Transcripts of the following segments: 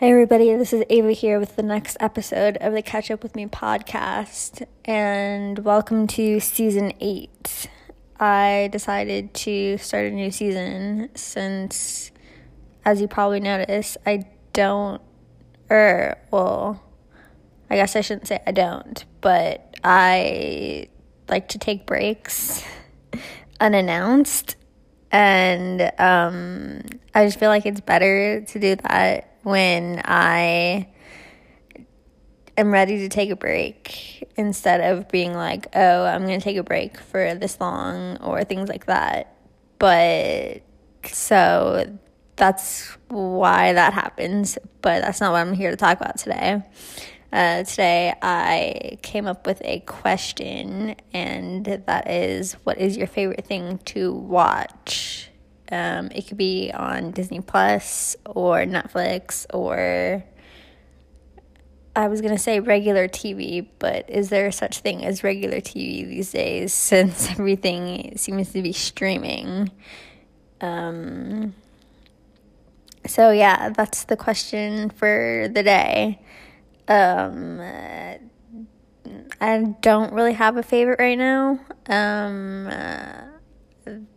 Hey, everybody, this is Ava here with the next episode of the Catch Up With Me podcast, and welcome to season eight. I decided to start a new season since, as you probably noticed, I don't, or, well, I guess I shouldn't say I don't, but I like to take breaks unannounced, and um, I just feel like it's better to do that when I am ready to take a break instead of being like, oh, I'm going to take a break for this long or things like that. But so that's why that happens. But that's not what I'm here to talk about today. Uh, today, I came up with a question, and that is what is your favorite thing to watch? Um, it could be on Disney Plus or Netflix or I was going to say regular TV, but is there such thing as regular TV these days since everything seems to be streaming? Um, so, yeah, that's the question for the day. Um, I don't really have a favorite right now. Um, uh,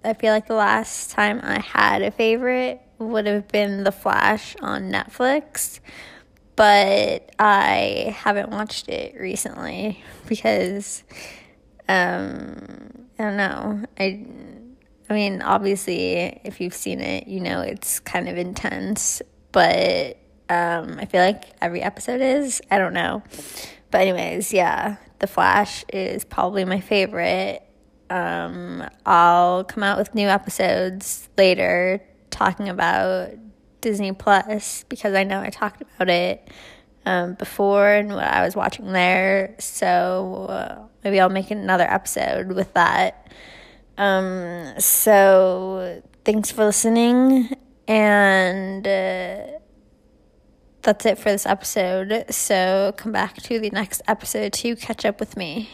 I feel like the last time I had a favorite would have been The Flash on Netflix, but I haven't watched it recently because um, I don't know. I I mean, obviously, if you've seen it, you know it's kind of intense, but um, I feel like every episode is. I don't know. But, anyways, yeah, The Flash is probably my favorite. Um, I'll come out with new episodes later talking about Disney Plus because I know I talked about it um, before and what I was watching there. So uh, maybe I'll make another episode with that. Um, so thanks for listening, and uh, that's it for this episode. So come back to the next episode to catch up with me.